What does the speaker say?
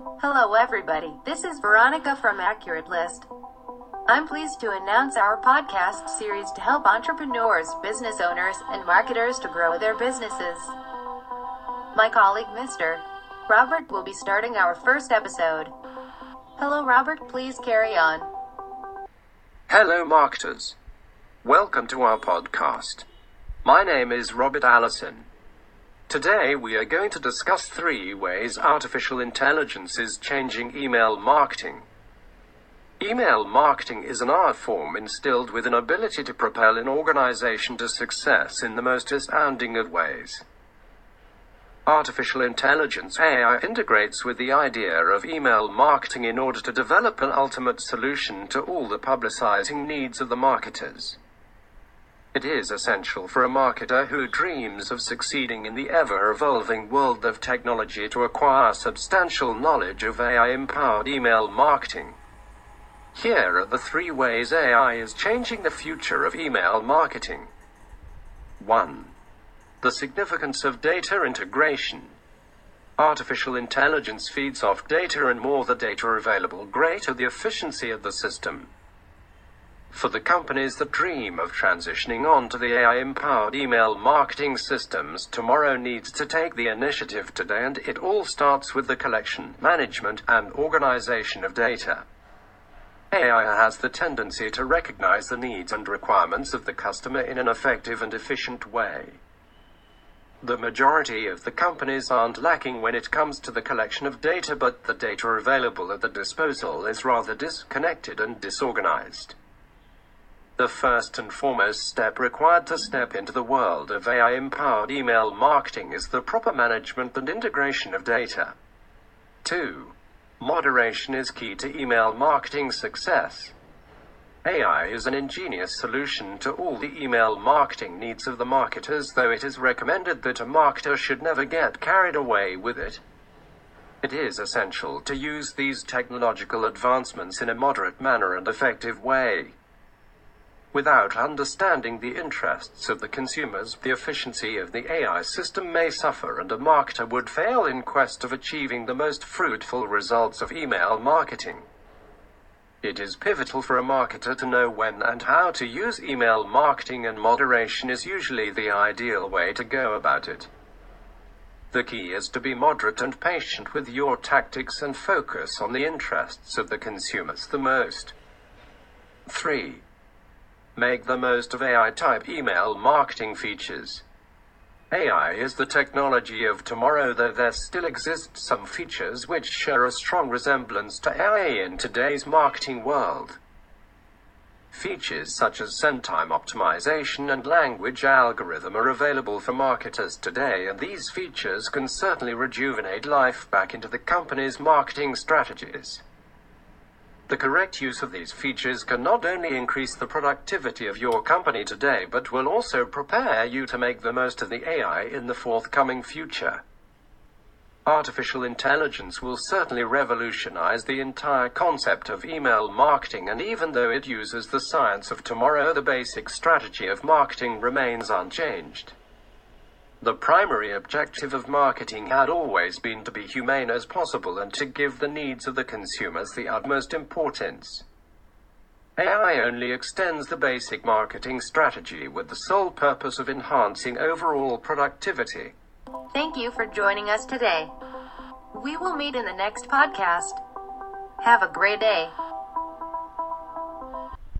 Hello, everybody. This is Veronica from Accurate List. I'm pleased to announce our podcast series to help entrepreneurs, business owners, and marketers to grow their businesses. My colleague, Mr. Robert, will be starting our first episode. Hello, Robert. Please carry on. Hello, marketers. Welcome to our podcast. My name is Robert Allison. Today, we are going to discuss three ways artificial intelligence is changing email marketing. Email marketing is an art form instilled with an ability to propel an organization to success in the most astounding of ways. Artificial intelligence AI integrates with the idea of email marketing in order to develop an ultimate solution to all the publicizing needs of the marketers. It is essential for a marketer who dreams of succeeding in the ever evolving world of technology to acquire substantial knowledge of AI empowered email marketing. Here are the three ways AI is changing the future of email marketing. 1. The significance of data integration. Artificial intelligence feeds off data, and more the data available, greater the efficiency of the system. For the companies that dream of transitioning on to the AI empowered email marketing systems, tomorrow needs to take the initiative today, and it all starts with the collection, management, and organization of data. AI has the tendency to recognize the needs and requirements of the customer in an effective and efficient way. The majority of the companies aren't lacking when it comes to the collection of data, but the data available at the disposal is rather disconnected and disorganized. The first and foremost step required to step into the world of AI empowered email marketing is the proper management and integration of data. 2. Moderation is key to email marketing success. AI is an ingenious solution to all the email marketing needs of the marketers, though it is recommended that a marketer should never get carried away with it. It is essential to use these technological advancements in a moderate manner and effective way. Without understanding the interests of the consumers, the efficiency of the AI system may suffer and a marketer would fail in quest of achieving the most fruitful results of email marketing. It is pivotal for a marketer to know when and how to use email marketing, and moderation is usually the ideal way to go about it. The key is to be moderate and patient with your tactics and focus on the interests of the consumers the most. 3. Make the most of AI type email marketing features. AI is the technology of tomorrow, though there still exist some features which share a strong resemblance to AI in today's marketing world. Features such as send time optimization and language algorithm are available for marketers today, and these features can certainly rejuvenate life back into the company's marketing strategies. The correct use of these features can not only increase the productivity of your company today, but will also prepare you to make the most of the AI in the forthcoming future. Artificial intelligence will certainly revolutionize the entire concept of email marketing, and even though it uses the science of tomorrow, the basic strategy of marketing remains unchanged. The primary objective of marketing had always been to be humane as possible and to give the needs of the consumers the utmost importance. AI only extends the basic marketing strategy with the sole purpose of enhancing overall productivity. Thank you for joining us today. We will meet in the next podcast. Have a great day.